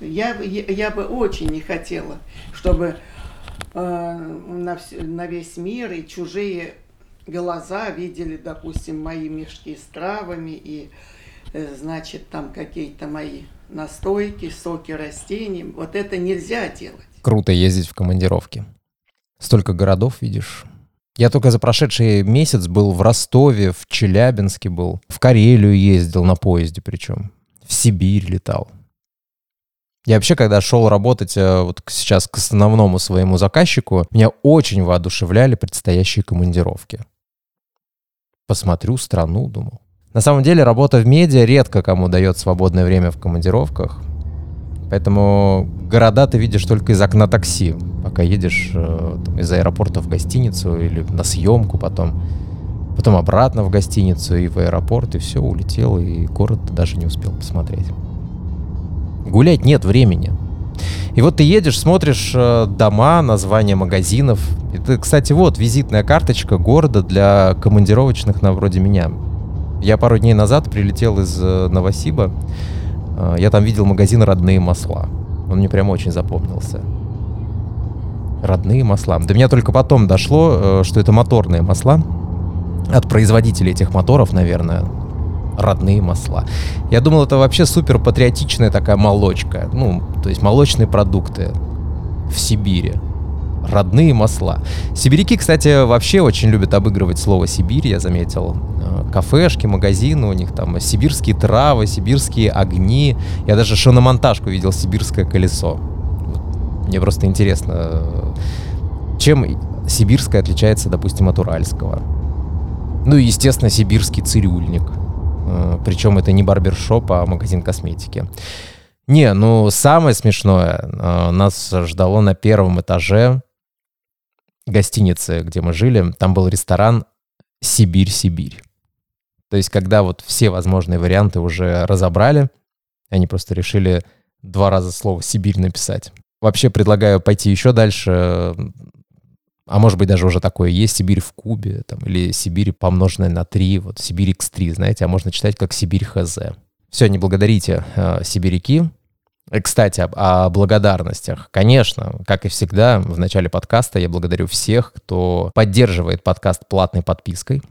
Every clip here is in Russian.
Я, я, я бы очень не хотела, чтобы э, на, вс- на весь мир и чужие глаза видели, допустим, мои мешки с травами и, э, значит, там какие-то мои настойки, соки растений. Вот это нельзя делать. Круто ездить в командировки. Столько городов видишь. Я только за прошедший месяц был в Ростове, в Челябинске был, в Карелию ездил на поезде причем, в Сибирь летал. Я вообще, когда шел работать э, вот сейчас к основному своему заказчику, меня очень воодушевляли предстоящие командировки. Посмотрю страну, думал. На самом деле, работа в медиа редко кому дает свободное время в командировках. Поэтому города ты видишь только из окна такси, пока едешь э, там, из аэропорта в гостиницу или на съемку потом. Потом обратно в гостиницу и в аэропорт, и все, улетел, и город ты даже не успел посмотреть. Гулять нет времени. И вот ты едешь, смотришь э, дома, названия магазинов. Это, кстати, вот визитная карточка города для командировочных на вроде меня. Я пару дней назад прилетел из э, Новосиба. Э, Я там видел магазин «Родные масла». Он мне прям очень запомнился. Родные масла. До меня только потом дошло, что это моторные масла. От производителей этих моторов, наверное. Родные масла. Я думал, это вообще супер патриотичная такая молочка. Ну, то есть молочные продукты в Сибири. Родные масла. Сибиряки, кстати, вообще очень любят обыгрывать слово Сибирь, я заметил. Э, Кафешки, магазины у них там сибирские травы, сибирские огни. Я даже шиномонтажку видел сибирское колесо. Мне просто интересно, чем сибирское отличается, допустим, от уральского. Ну и, естественно, сибирский цирюльник. Э, Причем это не барбершоп, а магазин косметики. Не, ну самое смешное, э, нас ждало на первом этаже гостиницы, где мы жили, там был ресторан «Сибирь-Сибирь». То есть, когда вот все возможные варианты уже разобрали, они просто решили два раза слово «Сибирь» написать. Вообще предлагаю пойти еще дальше, а может быть даже уже такое есть, Сибирь в кубе, там, или Сибирь помноженное на 3, вот Сибирь x3, знаете, а можно читать как Сибирь хз. Не благодарите э, сибиряки. И, кстати, об- о благодарностях. Конечно, как и всегда, в начале подкаста я благодарю всех, кто поддерживает подкаст платной подпиской.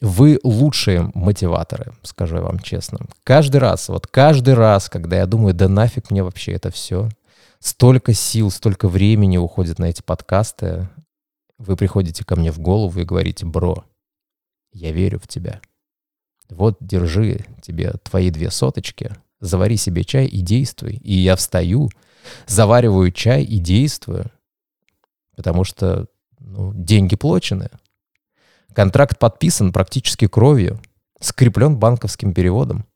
Вы лучшие мотиваторы, скажу я вам честно. Каждый раз, вот каждый раз, когда я думаю, да нафиг мне вообще это все, столько сил, столько времени уходит на эти подкасты, вы приходите ко мне в голову и говорите, бро, я верю в тебя. Вот, держи тебе твои две соточки, завари себе чай и действуй. И я встаю, завариваю чай и действую, потому что ну, деньги плачены. Контракт подписан практически кровью, скреплен банковским переводом.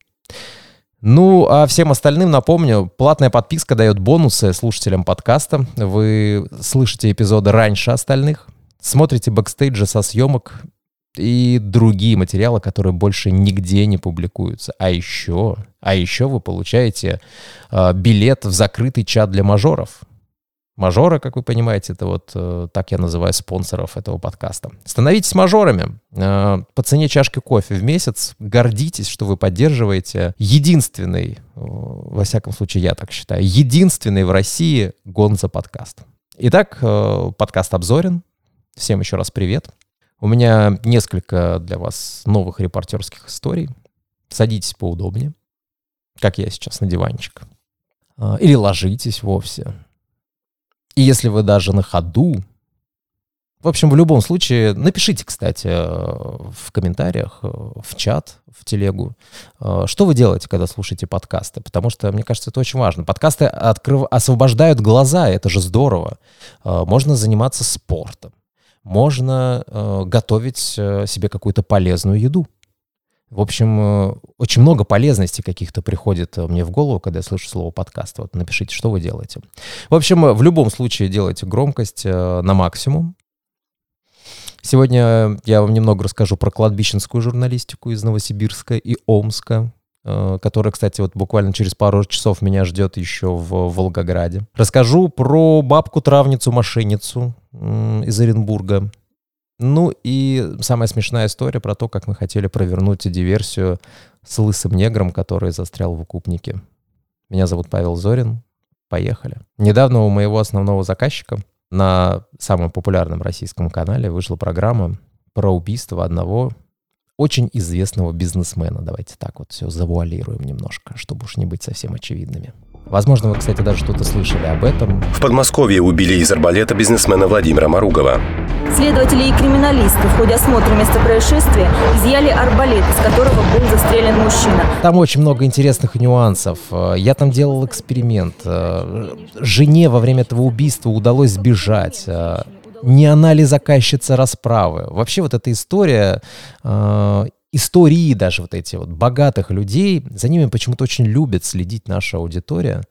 Ну, а всем остальным напомню, платная подписка дает бонусы слушателям подкаста. Вы слышите эпизоды раньше остальных, смотрите бэкстейджи со съемок и другие материалы, которые больше нигде не публикуются. А еще, а еще вы получаете э, билет в закрытый чат для мажоров. Мажоры, как вы понимаете, это вот э, так я называю спонсоров этого подкаста. Становитесь мажорами. Э, по цене чашки кофе в месяц. Гордитесь, что вы поддерживаете единственный, э, во всяком случае я так считаю, единственный в России Гонза подкаст. Итак, э, подкаст обзорен. Всем еще раз привет. У меня несколько для вас новых репортерских историй. Садитесь поудобнее, как я сейчас на диванчик. А, Или ложитесь вовсе. И если вы даже на ходу, в общем, в любом случае, напишите, кстати, в комментариях, в чат, в телегу, э, что вы делаете, когда слушаете подкасты, потому что, мне кажется, это очень важно. Подкасты открыв... освобождают глаза, это же здорово. Э, Можно заниматься спортом, можно э, готовить э, себе какую-то полезную еду. В общем, э, очень много полезностей каких-то приходит э, мне в голову, когда я слышу слово подкаст. Вот напишите, что вы делаете. В общем, в любом случае делайте громкость на максимум. Сегодня я вам немного расскажу про кладбищенскую журналистику из Новосибирска и Омска, которая, кстати, вот буквально через пару часов меня ждет еще в Волгограде. Расскажу про бабку-травницу-мошенницу из Оренбурга. Ну и самая смешная история про то, как мы хотели провернуть диверсию с лысым негром, который застрял в укупнике. Меня зовут Павел Зорин. Поехали. Недавно у моего основного заказчика на самом популярном российском канале вышла программа про убийство одного очень известного бизнесмена. Давайте так вот все завуалируем немножко, чтобы уж не быть совсем очевидными. Возможно, вы, кстати, даже что-то слышали об этом. В Подмосковье убили из арбалета бизнесмена Владимира Маругова. Следователи и криминалисты в ходе осмотра места происшествия изъяли арбалет, из которого был застрелен мужчина. Там очень много интересных нюансов. Я там делал эксперимент. Жене во время этого убийства удалось сбежать не она ли заказчица расправы. Вообще вот эта история, э, истории даже вот эти вот богатых людей, за ними почему-то очень любит следить наша аудитория.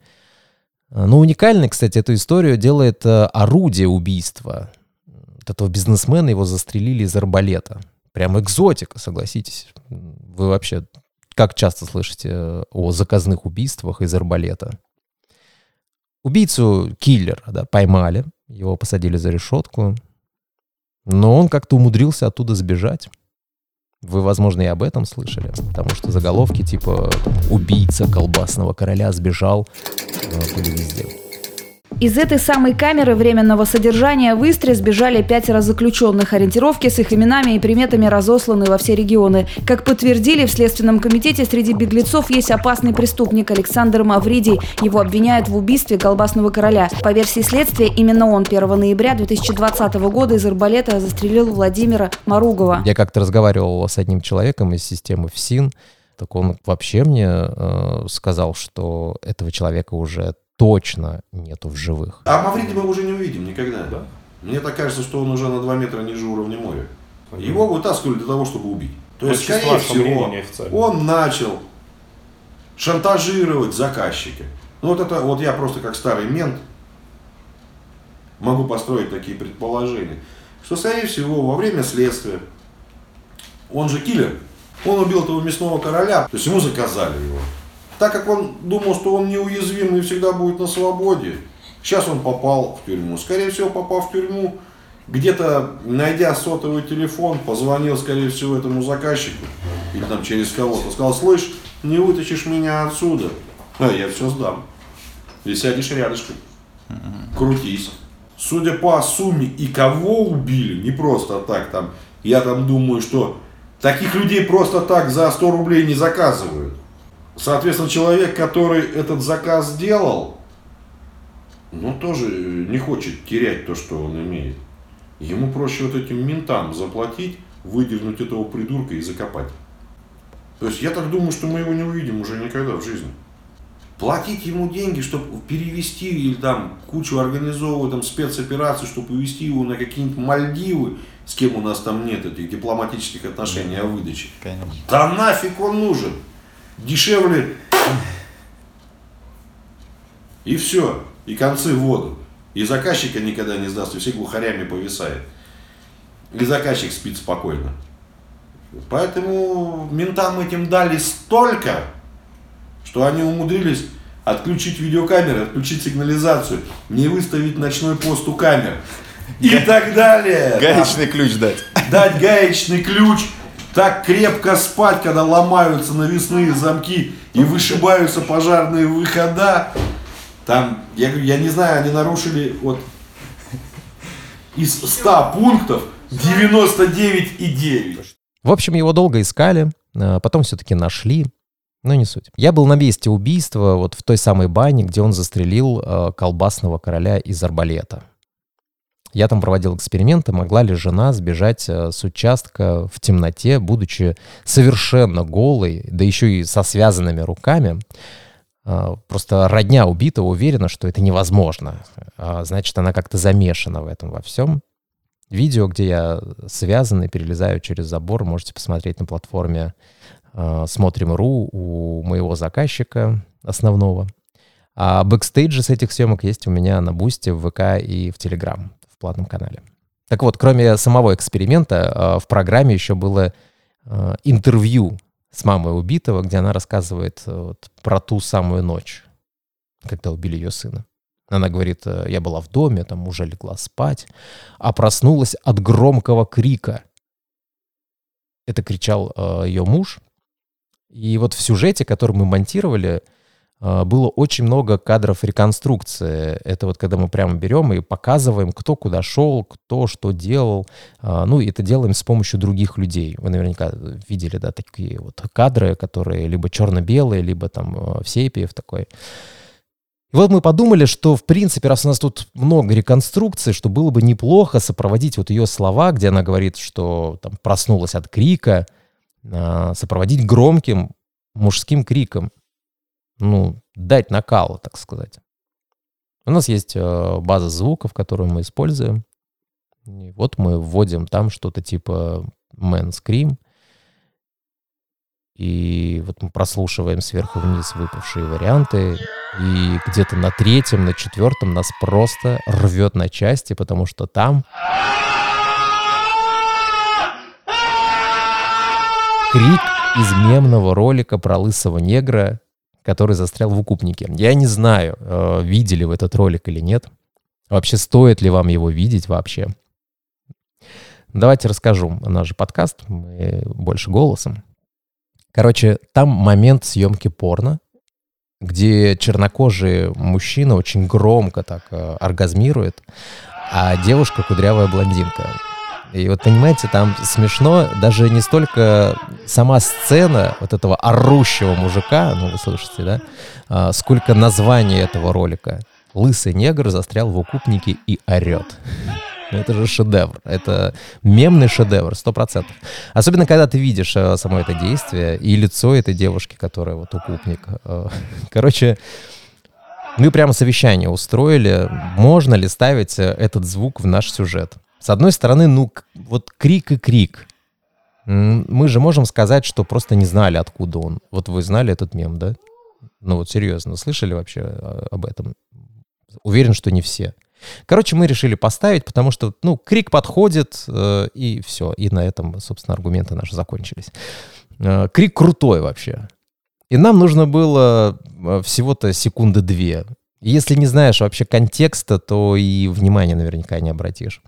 Но уникальной, кстати, эту историю делает э, орудие убийства. Вот этого бизнесмена его застрелили из арбалета. Прям экзотика, согласитесь. Вы вообще как часто слышите э, о заказных убийствах из арбалета? Убийцу киллера да, поймали, его посадили за решетку, но он как-то умудрился оттуда сбежать. Вы, возможно, и об этом слышали, потому что заголовки типа «Убийца колбасного короля сбежал» были везде. Из этой самой камеры временного содержания в Истре сбежали пятеро заключенных. Ориентировки с их именами и приметами разосланы во все регионы. Как подтвердили в Следственном комитете, среди беглецов есть опасный преступник Александр Мавридий. Его обвиняют в убийстве колбасного короля. По версии следствия, именно он 1 ноября 2020 года из арбалета застрелил Владимира Маругова. Я как-то разговаривал с одним человеком из системы ФСИН, так он вообще мне э, сказал, что этого человека уже точно нету в живых. А Мавриди мы уже не увидим никогда. Да? Мне так кажется, что он уже на 2 метра ниже уровня моря. Его вытаскивали для того, чтобы убить. То есть, скорее всего, он начал шантажировать заказчика. Ну вот это, вот я просто как старый мент могу построить такие предположения, что, скорее всего, во время следствия, он же киллер, он убил этого мясного короля, то есть ему заказали его так как он думал, что он неуязвимый и всегда будет на свободе, сейчас он попал в тюрьму. Скорее всего, попав в тюрьму, где-то найдя сотовый телефон, позвонил, скорее всего, этому заказчику, или там через кого-то, сказал, слышь, не вытащишь меня отсюда, а я все сдам. И сядешь рядышком, крутись. Судя по сумме и кого убили, не просто так там, я там думаю, что таких людей просто так за 100 рублей не заказывают. Соответственно, человек, который этот заказ сделал, ну, тоже не хочет терять то, что он имеет. Ему проще вот этим ментам заплатить, выдернуть этого придурка и закопать. То есть я так думаю, что мы его не увидим уже никогда в жизни. Платить ему деньги, чтобы перевести или там кучу организовывать там спецопераций, чтобы увезти его на какие-нибудь Мальдивы, с кем у нас там нет этих дипломатических отношений о выдаче. Конечно. Да нафиг он нужен дешевле. И все. И концы в воду. И заказчика никогда не сдаст, и все глухарями повисает. И заказчик спит спокойно. Поэтому ментам этим дали столько, что они умудрились отключить видеокамеры, отключить сигнализацию, не выставить ночной пост у камер и Га- так далее. Гаечный ключ дать. Дать гаечный ключ так крепко спать, когда ломаются навесные замки и вышибаются пожарные выхода. Там, я говорю, я не знаю, они нарушили вот из 100 пунктов 99,9. В общем, его долго искали, а потом все-таки нашли. Но не суть. Я был на месте убийства, вот в той самой бане, где он застрелил э, колбасного короля из арбалета. Я там проводил эксперименты, могла ли жена сбежать э, с участка в темноте, будучи совершенно голой, да еще и со связанными руками. А, просто родня убитого уверена, что это невозможно. А, значит, она как-то замешана в этом во всем. Видео, где я связан и перелезаю через забор, можете посмотреть на платформе Смотрим.ру у моего заказчика основного. А бэкстейджи с этих съемок есть у меня на Бусте, в ВК и в Телеграм платном канале. Так вот, кроме самого эксперимента, э, в программе еще было э, интервью с мамой убитого, где она рассказывает э, вот, про ту самую ночь, когда убили ее сына. Она говорит, я была в доме, там уже легла спать, а проснулась от громкого крика. Это кричал ее муж. И вот в сюжете, который мы монтировали, было очень много кадров реконструкции. Это вот когда мы прямо берем и показываем, кто куда шел, кто что делал. А, ну, и это делаем с помощью других людей. Вы наверняка видели, да, такие вот кадры, которые либо черно-белые, либо там в сепии в такой. И вот мы подумали, что, в принципе, раз у нас тут много реконструкций, что было бы неплохо сопроводить вот ее слова, где она говорит, что там проснулась от крика, сопроводить громким мужским криком ну, дать накала, так сказать. У нас есть э, база звуков, которую мы используем. И вот мы вводим там что-то типа Man Scream. И вот мы прослушиваем сверху вниз выпавшие варианты. И где-то на третьем, на четвертом нас просто рвет на части, потому что там крик из мемного ролика про лысого негра, который застрял в укупнике. Я не знаю, э, видели вы этот ролик или нет. Вообще, стоит ли вам его видеть вообще? Давайте расскажу. Наш же подкаст, мы больше голосом. Короче, там момент съемки порно, где чернокожий мужчина очень громко так э, оргазмирует, а девушка кудрявая блондинка. И вот понимаете, там смешно даже не столько сама сцена вот этого орущего мужика, ну вы слышите, да, а, сколько название этого ролика. Лысый негр застрял в укупнике и орет. Ну, это же шедевр. Это мемный шедевр, сто процентов. Особенно, когда ты видишь э, само это действие и лицо этой девушки, которая вот укупник. Э, короче, мы прямо совещание устроили, можно ли ставить э, этот звук в наш сюжет. С одной стороны, ну, вот крик и крик. Мы же можем сказать, что просто не знали, откуда он. Вот вы знали этот мем, да? Ну вот серьезно, слышали вообще а, об этом? Уверен, что не все. Короче, мы решили поставить, потому что, ну, крик подходит, э, и все. И на этом, собственно, аргументы наши закончились. Э, крик крутой вообще. И нам нужно было э, всего-то секунды две. Если не знаешь вообще контекста, то и внимания наверняка не обратишь.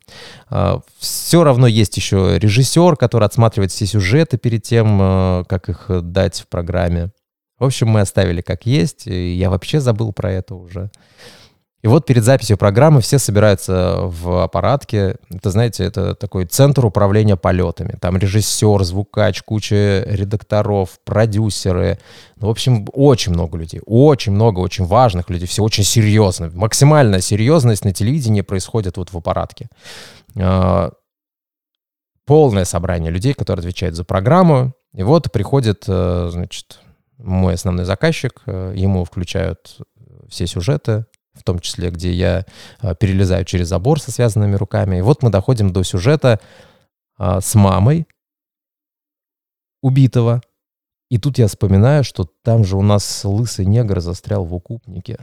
А, все равно есть еще режиссер, который отсматривает все сюжеты перед тем, э, как их дать в программе. В общем, мы оставили как есть. Я вообще забыл про это уже. И вот перед записью программы все собираются в аппаратке. Это, знаете, это такой центр управления полетами. Там режиссер, звукач, куча редакторов, продюсеры. Ну, в общем, очень много людей. Очень много очень важных людей. Все очень серьезно. Максимальная серьезность на телевидении происходит вот в аппаратке. А, полное собрание людей, которые отвечают за программу. И вот приходит, э, значит, мой основной заказчик. Э, ему включают все сюжеты, в том числе, где я а, перелезаю через забор со связанными руками. И вот мы доходим до сюжета а, с мамой убитого. И тут я вспоминаю, что там же у нас лысый негр застрял в укупнике.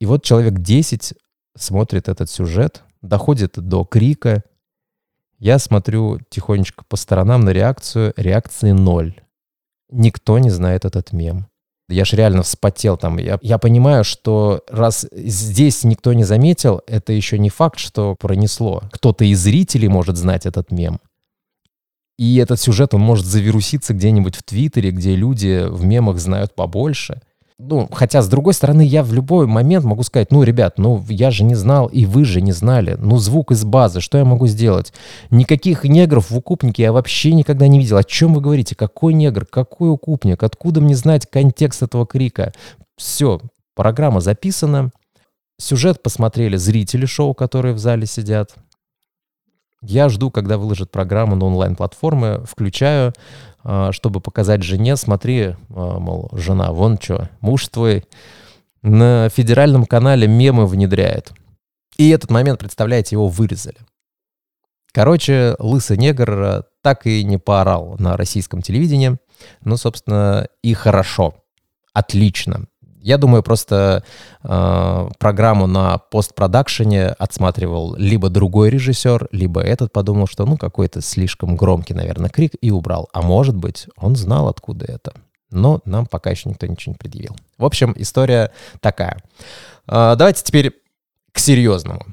И вот человек 10 смотрит этот сюжет, доходит до крика. Я смотрю тихонечко по сторонам на реакцию. Реакции ноль. Никто не знает этот мем. Я же реально вспотел там. Я, я понимаю, что раз здесь никто не заметил, это еще не факт, что пронесло. Кто-то из зрителей может знать этот мем. И этот сюжет, он может завируситься где-нибудь в Твиттере, где люди в мемах знают побольше ну, хотя, с другой стороны, я в любой момент могу сказать, ну, ребят, ну, я же не знал, и вы же не знали. Ну, звук из базы, что я могу сделать? Никаких негров в укупнике я вообще никогда не видел. О чем вы говорите? Какой негр? Какой укупник? Откуда мне знать контекст этого крика? Все, программа записана. Сюжет посмотрели зрители шоу, которые в зале сидят. Я жду, когда выложат программу на онлайн-платформы, включаю, чтобы показать жене, смотри, а, мол, жена, вон что, муж твой на федеральном канале мемы внедряет. И этот момент, представляете, его вырезали. Короче, лысый негр а, так и не поорал на российском телевидении. Ну, собственно, и хорошо. Отлично. Я думаю, просто э, программу на постпродакшене отсматривал либо другой режиссер, либо этот подумал, что ну какой-то слишком громкий, наверное, крик и убрал. А может быть, он знал, откуда это. Но нам пока еще никто ничего не предъявил. В общем, история такая. Э, давайте теперь к серьезному.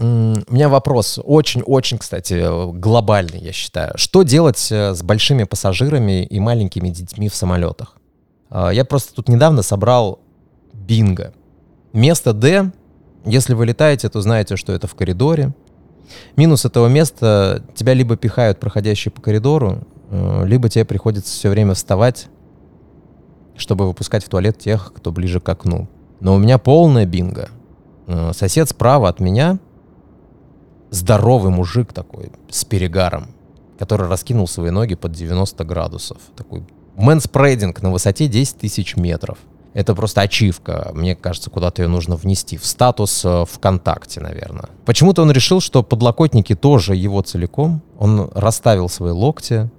У меня вопрос очень-очень, кстати, глобальный, я считаю. Что делать э, с большими пассажирами и маленькими детьми в самолетах? А, Я просто тут недавно собрал бинго. Место D, если вы летаете, то знаете, что это в коридоре. Минус этого места, тебя либо пихают проходящие по коридору, э, либо тебе приходится все время вставать, чтобы выпускать в туалет тех, кто ближе к окну. Но у меня полная бинго. Э, Сосед справа от меня здоровый мужик такой, с перегаром, который раскинул свои ноги под 90 градусов. Такой мэнспрейдинг на высоте 10 тысяч метров. Это просто ачивка. Мне кажется, куда-то ее нужно внести. В статус э, ВКонтакте, наверное. Почему-то он решил, что подлокотники тоже его целиком. Он расставил свои локти.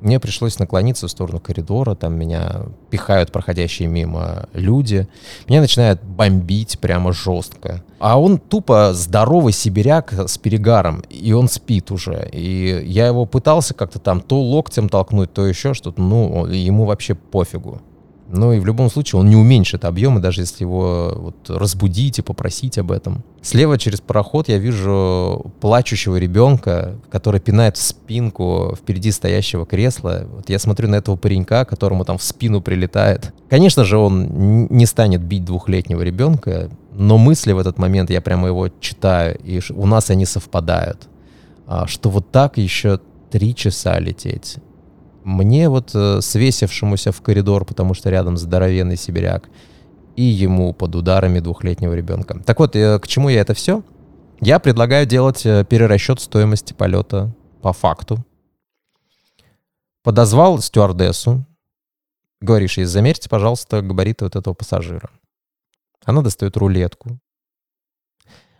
Мне пришлось наклониться в сторону коридора. Там меня пихают проходящие мимо люди. Меня начинает бомбить прямо жестко. А он тупо здоровый сибиряк с перегаром. И он спит уже. И я его пытался как-то там то локтем толкнуть, то еще что-то. Ну, ему вообще пофигу. Ну и в любом случае он не уменьшит объемы, даже если его вот разбудить и попросить об этом. Слева через пароход я вижу плачущего ребенка, который пинает в спинку впереди стоящего кресла. Вот я смотрю на этого паренька, которому там в спину прилетает. Конечно же, он не станет бить двухлетнего ребенка, но мысли в этот момент, я прямо его читаю, и у нас они совпадают. А, Что вот так еще три часа лететь. Мне вот э, свесившемуся в коридор, потому что рядом здоровенный сибиряк, и ему под ударами двухлетнего ребенка. Так вот, э, к чему я это все? Я предлагаю делать э, перерасчет стоимости полета по факту. Подозвал стюардессу. Говоришь ей, замерьте, пожалуйста, габариты вот этого пассажира. Она достает рулетку.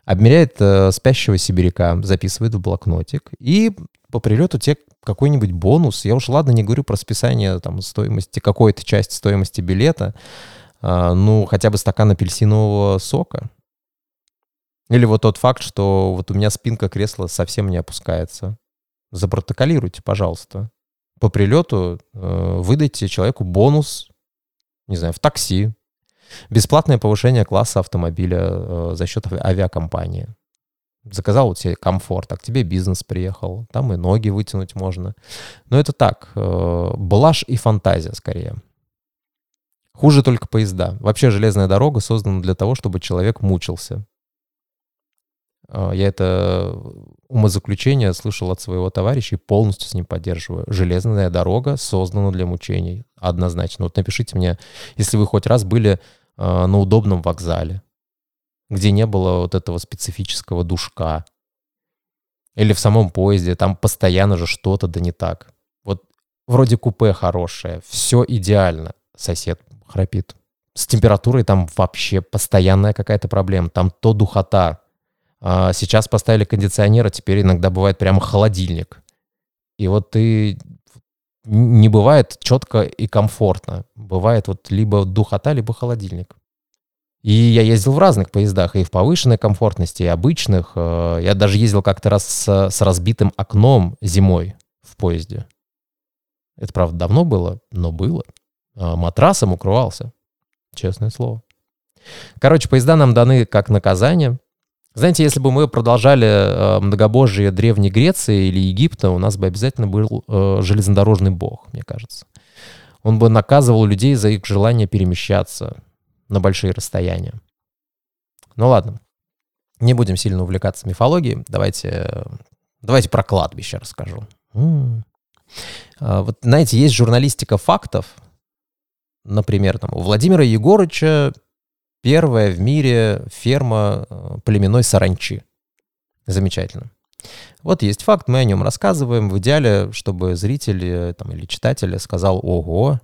Обмеряет э, спящего сибиряка, записывает в блокнотик. И по прилету тебе какой-нибудь бонус. Я уж ладно не говорю про списание там стоимости, какой-то части стоимости билета. А, ну, хотя бы стакан апельсинового сока. Или вот тот факт, что вот у меня спинка кресла совсем не опускается. Запротоколируйте, пожалуйста. По прилету э, выдайте человеку бонус, не знаю, в такси. Бесплатное повышение класса автомобиля э, за счет ави- авиакомпании. Заказал вот себе комфорт, а к тебе бизнес приехал. Там и ноги вытянуть можно. Но это так, э, блажь и фантазия скорее. Хуже только поезда. Вообще железная дорога создана для того, чтобы человек мучился. Э, Я это умозаключение слышал от своего товарища и полностью с ним поддерживаю. Железная дорога создана для мучений. Однозначно. Вот напишите мне, если вы хоть раз были на удобном вокзале, где не было вот этого специфического душка. Или в самом поезде, там постоянно же что-то да не так. Вот вроде купе хорошее, все идеально. Сосед храпит. С температурой там вообще постоянная какая-то проблема. Там то духота. А сейчас поставили кондиционер, а теперь иногда бывает прямо холодильник. И вот ты не бывает четко и комфортно. Бывает вот либо духота, либо холодильник. И я ездил в разных поездах, и в повышенной комфортности, и обычных. Э, Я даже ездил как-то раз с, с разбитым окном зимой в поезде. Это, правда, давно было, но было. А Матрасом укрывался. Честное слово. Короче, поезда нам даны как наказание. Знаете, если бы мы продолжали э, многобожие Древней Греции или Египта, у нас бы обязательно был э, железнодорожный бог, мне кажется. Он бы наказывал людей за их желание перемещаться на большие расстояния. Ну ладно, не будем сильно увлекаться мифологией. Давайте, давайте про кладбище расскажу. М. А, Вот знаете, есть журналистика фактов. Например, там, у Владимира Егорыча первая в мире ферма э, племенной саранчи. Замечательно. Вот есть факт, мы о нем рассказываем. В идеале, чтобы зритель э, там, или читатель сказал «Ого!».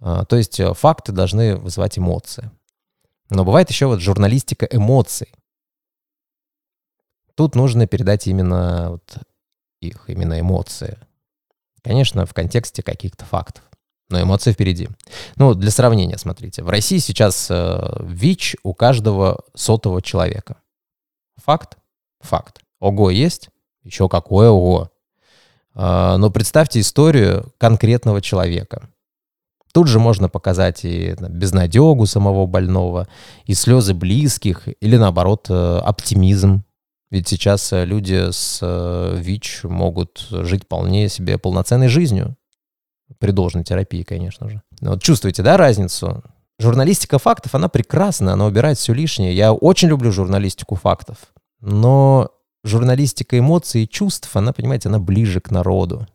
А, То есть э, факты должны вызывать эмоции. Но бывает еще вот журналистика эмоций. Тут нужно передать именно вот их, именно эмоции. Конечно, в контексте каких-то фактов. Но эмоции впереди. Ну, для сравнения, смотрите. В России сейчас э, ВИЧ у каждого сотого человека. Факт? Факт. Ого есть? Еще какое ого. А, но представьте историю конкретного человека. Тут же можно показать и безнадегу самого больного, и слезы близких, или наоборот, э, оптимизм Ведь сейчас э, люди с э, ВИЧ могут жить вполне себе полноценной жизнью. При должной терапии, конечно же. Вот чувствуете, да, разницу? Журналистика фактов, она прекрасна, она убирает все лишнее. Я очень люблю журналистику фактов. Но журналистика эмоций и чувств, она, понимаете, она ближе к народу.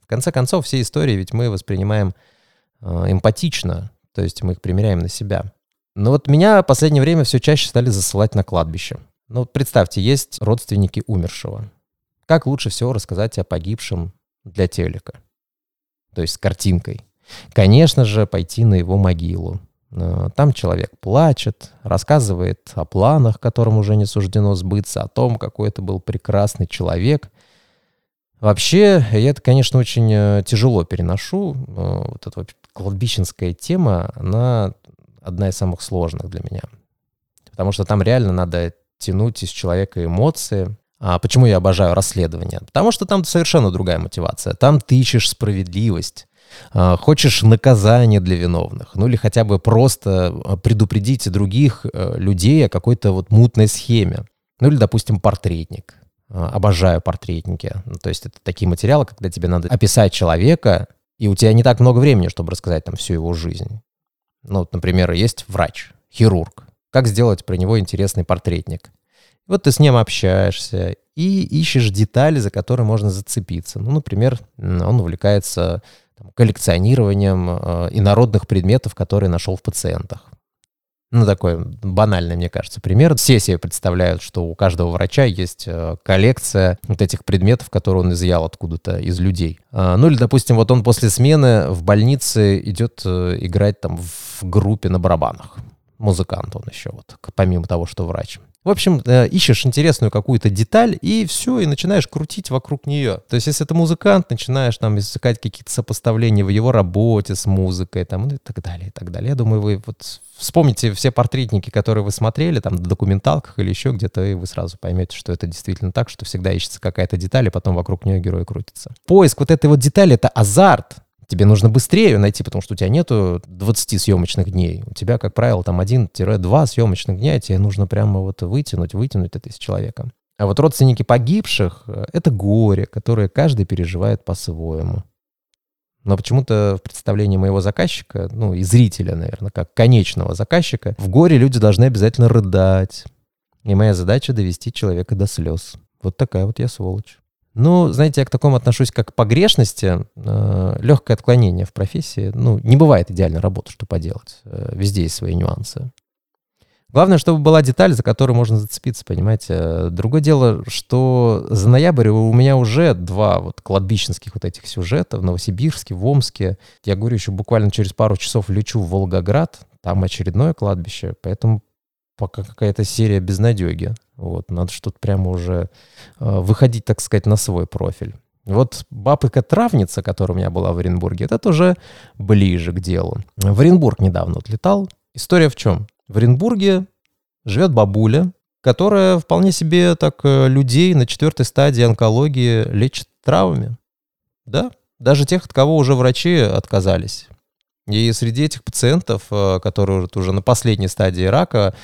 В конце концов, все истории ведь мы воспринимаем э, эмпатично, то есть мы их примеряем на себя. Но вот меня в последнее время все чаще стали засылать на кладбище. Ну вот представьте, есть родственники умершего. Как лучше всего рассказать о погибшем для телека? То есть с картинкой. Конечно же, пойти на его могилу. Э, там человек плачет, рассказывает о планах, которым уже не суждено сбыться, о том, какой это был прекрасный человек. Вообще, я это, конечно, очень э, тяжело переношу. Э, вот эта вот кладбищенская тема, она одна из самых сложных для меня. Потому что там реально надо тянуть из человека эмоции. А почему я обожаю расследование? Потому что там совершенно другая мотивация. Там ты ищешь справедливость. А, хочешь наказание для виновных, ну или хотя бы просто а, предупредить других э, людей о какой-то вот мутной схеме. Ну или, допустим, портретник. А, обожаю портретники. Ну, то есть это такие материалы, когда тебе надо описать человека, и у тебя не так много времени, чтобы рассказать там всю его жизнь. Ну, вот, например, есть врач, хирург. Как сделать про него интересный портретник? Вот ты с ним общаешься и ищешь детали, за которые можно зацепиться. Ну, например, он увлекается там, коллекционированием э, инородных предметов, которые нашел в пациентах. Ну, такой банальный, мне кажется, пример. Все себе представляют, что у каждого врача есть э, коллекция вот этих предметов, которые он изъял откуда-то из людей. А, ну, или, допустим, вот он после смены в больнице идет э, играть там в группе на барабанах. Музыкант он еще, вот, помимо того, что врач. В общем, э, ищешь интересную какую-то деталь, и все, и начинаешь крутить вокруг нее. То есть, если это музыкант, начинаешь там искать какие-то сопоставления в его работе с музыкой, там, ну и так далее, и так далее. Я думаю, вы вот вспомните все портретники, которые вы смотрели, там, в документалках или еще где-то, и вы сразу поймете, что это действительно так, что всегда ищется какая-то деталь, и потом вокруг нее герой крутится. Поиск вот этой вот детали — это азарт тебе нужно быстрее ее найти, потому что у тебя нету 20 съемочных дней. У тебя, как правило, там 1-2 съемочных дня, и тебе нужно прямо вот вытянуть, вытянуть это из человека. А вот родственники погибших э, — это горе, которое каждый переживает по-своему. Но почему-то в представлении моего заказчика, ну и зрителя, наверное, как конечного заказчика, в горе люди должны обязательно рыдать. И моя задача — довести человека до слез. Вот такая вот я сволочь. Ну, знаете, я к такому отношусь как к погрешности. Э, легкое отклонение в профессии. Ну, не бывает идеальной работы, что поделать. Э, везде есть свои нюансы. Главное, чтобы была деталь, за которую можно зацепиться, понимаете. Другое дело, что за ноябрь у меня уже два вот кладбищенских вот этих сюжета в Новосибирске, в Омске. Я говорю, еще буквально через пару часов лечу в Волгоград, там очередное кладбище, поэтому пока какая-то серия безнадеги. Вот, надо что-то прямо уже э, выходить, так сказать, на свой профиль. Вот бабка травница, которая у меня была в Оренбурге, это тоже ближе к делу. В Оренбург недавно отлетал. История в чем? В Оренбурге живет бабуля, которая вполне себе так э, людей на четвертой стадии онкологии лечит травами. Да, даже тех, от кого уже врачи отказались. И среди этих пациентов, э, которые уже на последней стадии рака,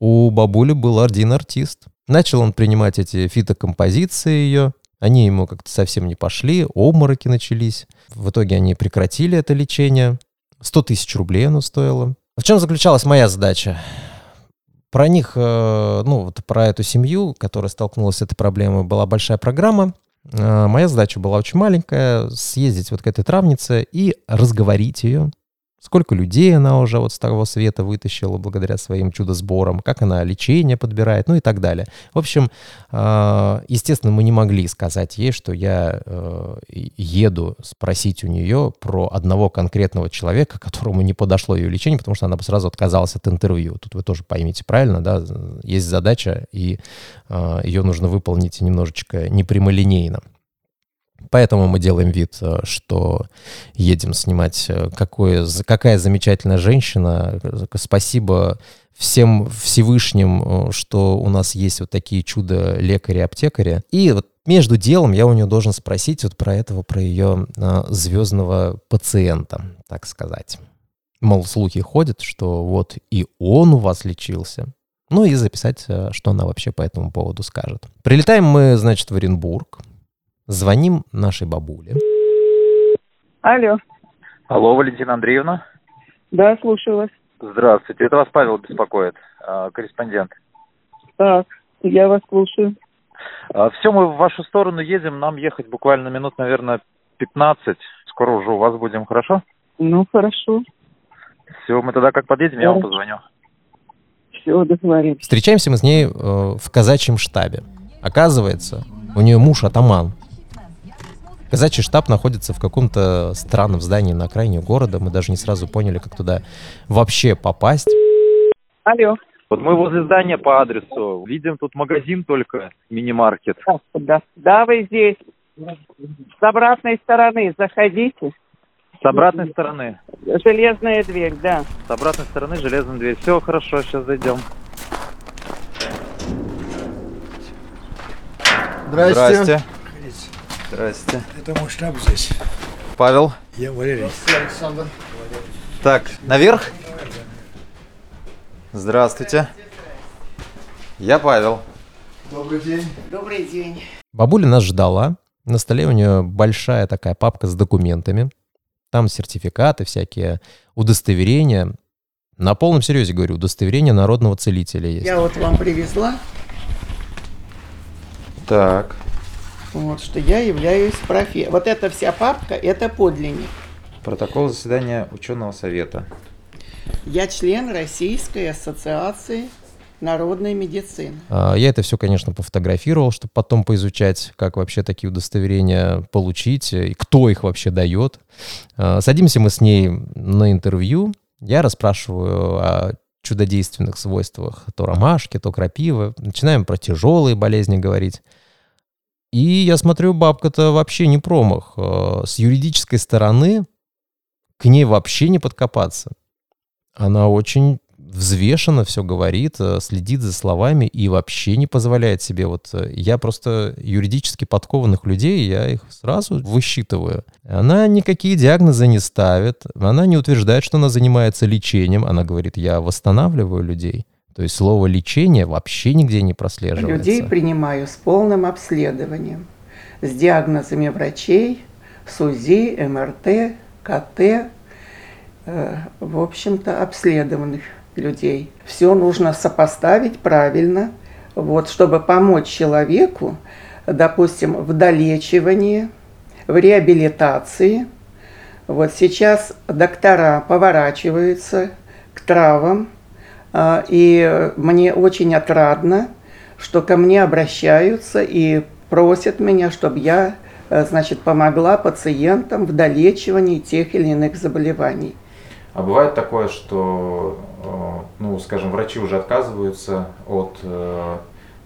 у бабули был один артист. Начал он принимать эти фитокомпозиции ее. Они ему как-то совсем не пошли, обмороки начались. В итоге они прекратили это лечение. 100 тысяч рублей оно стоило. В чем заключалась моя задача? Про них, э, ну, вот про эту семью, которая столкнулась с этой проблемой, была большая программа. Э, моя задача была очень маленькая, съездить вот к этой травнице и разговорить ее, сколько людей она уже вот с того света вытащила благодаря своим чудо-сборам, как она лечение подбирает, ну и так далее. В общем, а, естественно, мы не могли сказать ей, что я э, еду спросить у нее про одного конкретного человека, которому не подошло ее лечение, потому что она бы сразу отказалась от интервью. Тут вы тоже поймите правильно, да, есть задача, и а, ее нужно выполнить немножечко непрямолинейно. Поэтому мы делаем вид, э, что едем снимать, э, какое, какая замечательная женщина. Спасибо всем Всевышним, э, что у нас есть вот такие чудо-лекари-аптекари. И вот между делом я у нее должен спросить вот про этого, про ее звездного пациента, так сказать. Мол, слухи ходят, что вот и он у вас лечился. Ну и записать, э, что она вообще по этому поводу скажет. Прилетаем мы, значит, в Оренбург. Звоним нашей бабуле. Алло, Алло, Валентина Андреевна. да, слушаю вас. Здравствуйте, это вас Павел беспокоит, а, корреспондент. Так, я вас слушаю. Все, мы в вашу сторону едем, нам ехать буквально минут, наверное, 15. Скоро уже у вас будем, хорошо? Ну, хорошо, Все, мы тогда как подъедем, я вам Хорошо. позвоню. все, договорились. Встречаемся мы с ней э, в казачьем штабе. Оказывается, у нее муж атаман. Казачий штаб находится в каком-то странном здании на окраине города. Мы даже не сразу поняли, как туда вообще попасть. Алло, Вот мы возле здания по адресу. Видим тут магазин только, мини-маркет. да, да, вы здесь. С обратной стороны заходите. С обратной стороны. Железная дверь, да. С обратной стороны железная дверь. Все, хорошо, сейчас зайдем. Здрасте. Здрасте. Это мой штаб здесь. Павел. Я Валерий. Так, наверх? Здравствуйте. Я Павел. Добрый день. Добрый день. Бабуля нас ждала. На столе у нее большая такая папка с документами. Там сертификаты, всякие удостоверения. На полном серьезе говорю, удостоверение народного целителя есть. Я вот вам привезла, Так. Вот, что я являюсь профи. Вот эта вся папка, это подлинник. Протокол заседания ученого совета. Я член Российской ассоциации народной медицины. А, Я это все, конечно, пофотографировал, чтобы потом поизучать, как вообще такие удостоверения получить э, и кто их вообще дает. А, Садимся мы с ней на интервью. Я расспрашиваю о чудодейственных свойствах то ромашки, то крапивы. Начинаем про тяжелые болезни говорить. И я смотрю, бабка-то вообще не промах. Э, С юридической стороны к ней вообще не подкопаться. Она очень взвешенно все говорит, э, следит за словами и вообще не позволяет себе вот... э, Я просто юридически подкованных людей, я их сразу высчитываю. Она никакие диагнозы не ставит, она не утверждает, что она занимается лечением, она говорит, я восстанавливаю людей. То есть слово лечение вообще нигде не прослеживается. Людей принимаю с полным обследованием, с диагнозами врачей, с УЗИ, МРТ, КТ, э, в общем-то, обследованных людей. Все нужно сопоставить правильно, вот, чтобы помочь человеку, допустим, в долечивании, в реабилитации. Вот сейчас доктора поворачиваются к травам, и мне очень отрадно, что ко мне обращаются и просят меня, чтобы я, э, значит, помогла пациентам в долечивании тех или иных заболеваний. А бывает такое, что, э, ну, скажем, врачи уже отказываются от э,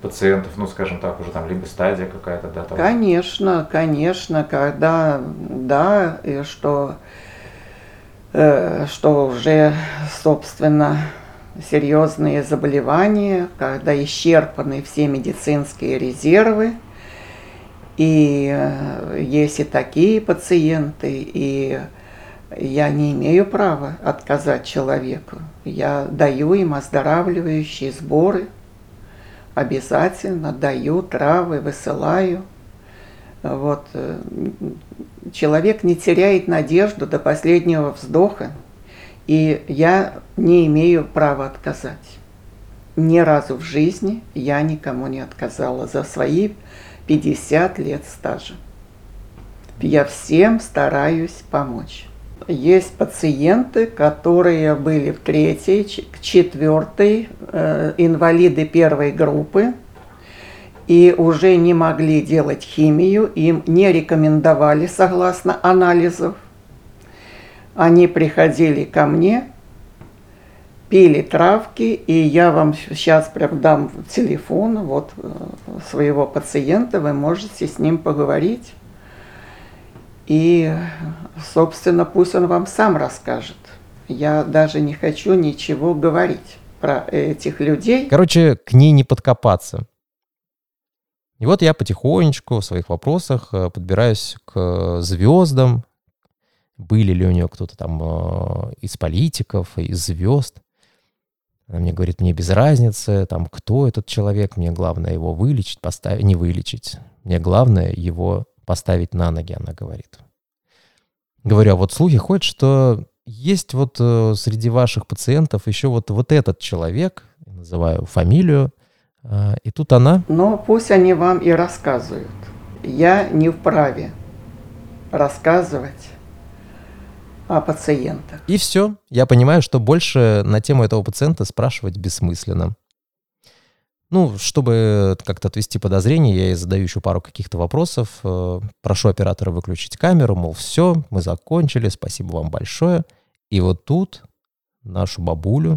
пациентов, ну, скажем так, уже там либо стадия какая-то, да, там. Конечно, конечно, когда, да, и что, э, что уже, собственно, серьезные заболевания, когда исчерпаны все медицинские резервы, и э, есть и такие пациенты, и я не имею права отказать человеку. Я даю им оздоравливающие сборы, обязательно даю травы, высылаю. Вот. э, Человек не теряет надежду до последнего вздоха, и я не имею права отказать. Ни разу в жизни я никому не отказала за свои 50 лет стажа. Я всем стараюсь помочь. Есть пациенты, которые были в третьей, четвертой, э, инвалиды первой группы, и уже не могли делать химию, им не рекомендовали согласно анализов. Они приходили ко мне, пили травки, и я вам сейчас прям дам телефон вот э, своего пациента, вы можете с ним поговорить. И, собственно, пусть он вам сам расскажет. Я даже не хочу ничего говорить про этих людей. Короче, к ней не подкопаться. И вот я потихонечку в своих вопросах э, подбираюсь к звездам. Были ли у нее кто-то там э, из политиков, из звезд. Она мне говорит, мне без разницы, там, кто этот человек, мне главное его вылечить, поставить, не вылечить. Мне главное его поставить на ноги, она говорит. Говорю, а вот слухи ходят, что есть вот э, среди ваших пациентов еще вот, вот этот человек, называю фамилию, э, и тут она... Но пусть они вам и рассказывают. Я не вправе рассказывать о пациентах. И все. Я понимаю, что больше на тему этого пациента спрашивать бессмысленно. Ну, чтобы как-то отвести подозрения, я ей задаю еще пару каких-то вопросов. Э, прошу оператора выключить камеру, мол, все, мы закончили, спасибо вам большое. И вот тут нашу бабулю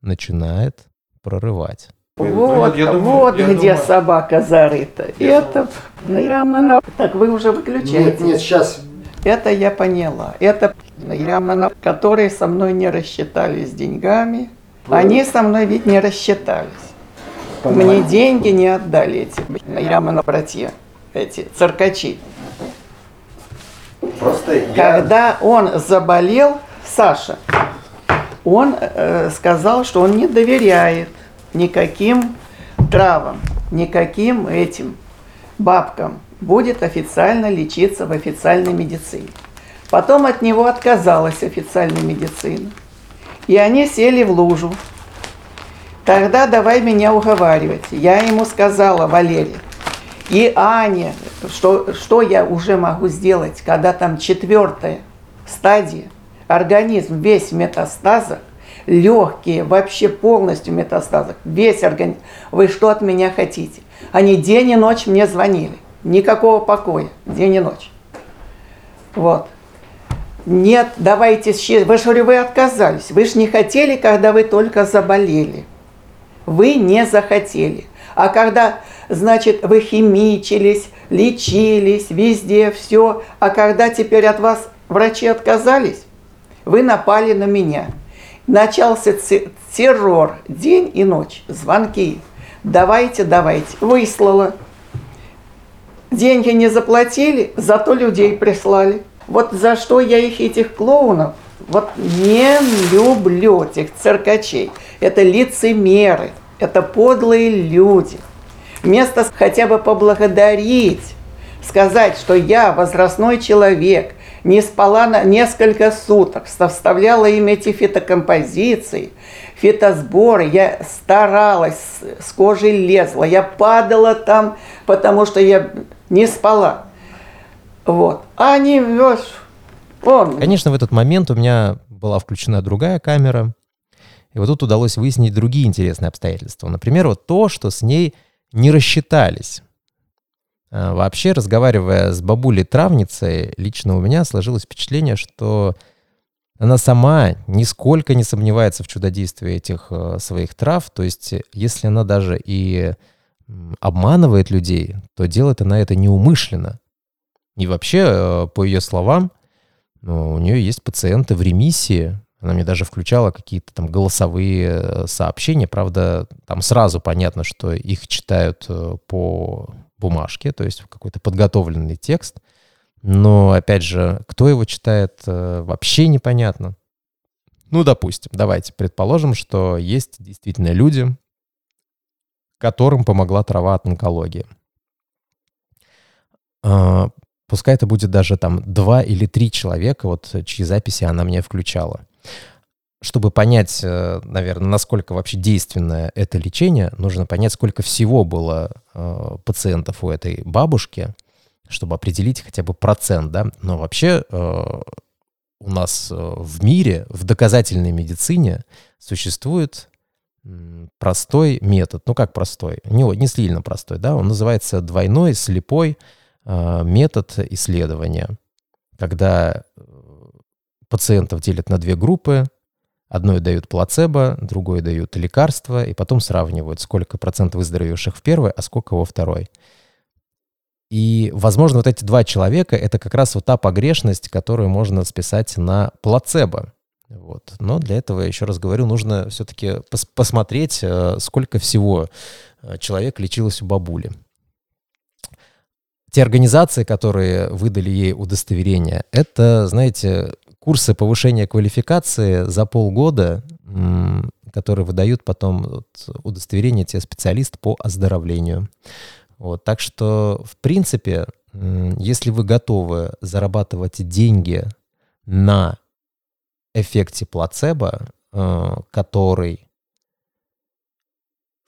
начинает прорывать. Вот, Я думаю- вот я где думаю- собака зарыта. Это, наверное, так вы уже выключаете. Нет, нет, сейчас. Это я поняла. Это, наверное, которые со мной не рассчитались деньгами. Они со мной ведь не рассчитались. Мне деньги не отдали эти, наверное, братья, эти циркачи. Просто я... Когда он заболел, Саша, он э, сказал, что он не доверяет никаким травам, никаким этим бабкам. Будет официально лечиться в официальной медицине. Потом от него отказалась официальная медицина. И они сели в лужу. Тогда давай меня уговаривать. Я ему сказала, Валерий, и Аня, что, что я уже могу сделать, когда там четвертая стадия, организм весь в метастазах, легкие вообще полностью в метастазах, весь организм. Вы что от меня хотите? Они день и ночь мне звонили. Никакого покоя, день и ночь. Вот. Нет, давайте считать. Вы же, вы отказались. Вы же не хотели, когда вы только заболели. Вы не захотели. А когда, значит, вы химичились, лечились, везде все, а когда теперь от вас врачи отказались, вы напали на меня. Начался террор день и ночь, звонки. Давайте, давайте. Выслала. Деньги не заплатили, зато людей прислали. Вот за что я их, этих клоунов, вот не люблю этих циркачей. Это лицемеры, это подлые люди. Вместо хотя бы поблагодарить, сказать, что я возрастной человек, не спала на несколько суток, вставляла им эти фитокомпозиции, фитосборы, я старалась, с кожей лезла, я падала там, потому что я не спала. Вот. А они, вот, он, Конечно, в этот момент у меня была включена другая камера, и вот тут удалось выяснить другие интересные обстоятельства. Например, вот то, что с ней не рассчитались. А, Вообще, разговаривая с бабулей-травницей, лично у меня сложилось впечатление, что она сама нисколько не сомневается в чудодействии этих э, своих трав. То есть, если она даже и обманывает людей, то делает она это неумышленно. И вообще, э, по ее словам, ну, у нее есть пациенты в ремиссии. Она мне даже включала какие-то там голосовые э, сообщения. Правда, там сразу понятно, что их читают э, по бумажке, то есть какой-то подготовленный текст. Но, опять же, кто его читает, вообще непонятно. Ну, допустим, давайте предположим, что есть действительно люди, которым помогла трава от онкологии. Пускай это будет даже там два или три человека, вот чьи записи она мне включала. Чтобы понять, э, наверное, насколько вообще действенное это лечение, нужно понять, сколько всего было э, пациентов у этой бабушки, чтобы определить хотя бы процент, да. Но вообще э, у нас э, в мире, в доказательной медицине существует простой метод. Ну как простой? Не, не сильно простой, да. Он называется двойной слепой э, метод исследования, когда э, пациентов делят на две группы, одной дают плацебо, другой дают лекарства, и потом сравнивают, сколько процентов выздоровевших в первой, а сколько во второй. И, возможно, вот эти два человека — это как раз вот та погрешность, которую можно списать на плацебо. Вот. Но для этого, еще раз говорю, нужно все-таки пос- посмотреть, э, сколько всего э, человек лечилось у бабули. Те организации, которые выдали ей удостоверение, это, знаете, курсы повышения квалификации за полгода, которые выдают потом вот удостоверение тебе специалист по оздоровлению. Вот, так что, в принципе, если вы готовы зарабатывать деньги на эффекте плацебо, э, который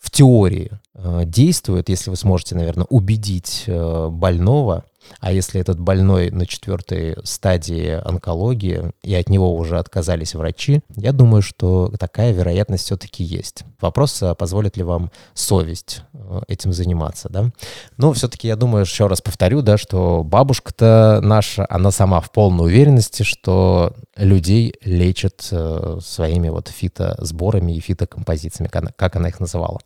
в теории э, действует, если вы сможете, наверное, убедить э, больного, а если этот больной на четвертой стадии онкологии, и от него уже отказались врачи, я думаю, что такая вероятность все-таки есть. Вопрос, а позволит ли вам совесть э, этим заниматься, да? Но все-таки я думаю, еще раз повторю, да, что бабушка-то наша, она сама в полной уверенности, что людей лечат э, своими вот фитосборами и фитокомпозициями, как она, их называла.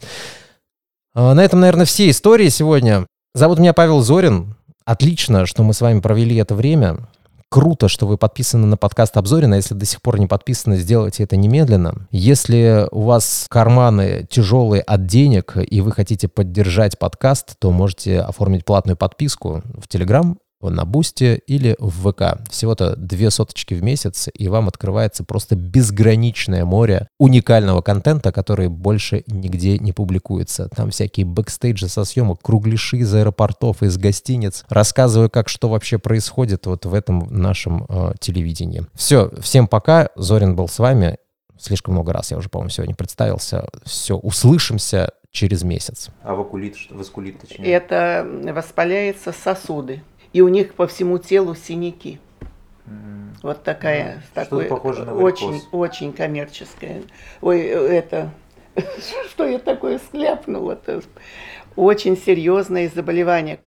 А, На этом, наверное, все истории сегодня. Зовут меня Павел Зорин. Отлично, что мы с вами провели это время. Круто, что вы подписаны на подкаст Обзорина. Если до сих пор не подписаны, сделайте это немедленно. Если у вас карманы тяжелые от денег, и вы хотите поддержать подкаст, то можете оформить платную подписку в Телеграм, на Бусте или в ВК. Всего-то две соточки в месяц, и вам открывается просто безграничное море уникального контента, который больше нигде не публикуется. Там всякие бэкстейджи со съемок, кругляши из аэропортов, из гостиниц. Рассказываю, как что вообще происходит вот в этом нашем э, телевидении. Все, всем пока. Зорин был с вами. Слишком много раз я уже, по-моему, сегодня представился. Все, услышимся через месяц. А вакулит, что воскулит точнее. Это воспаляются сосуды. И у них по всему телу синяки. Вот такая, Да, такой, похоже на варикоз. очень, очень коммерческая. Ой, это, что я такое скляпнула-то? Очень серьезное заболевание.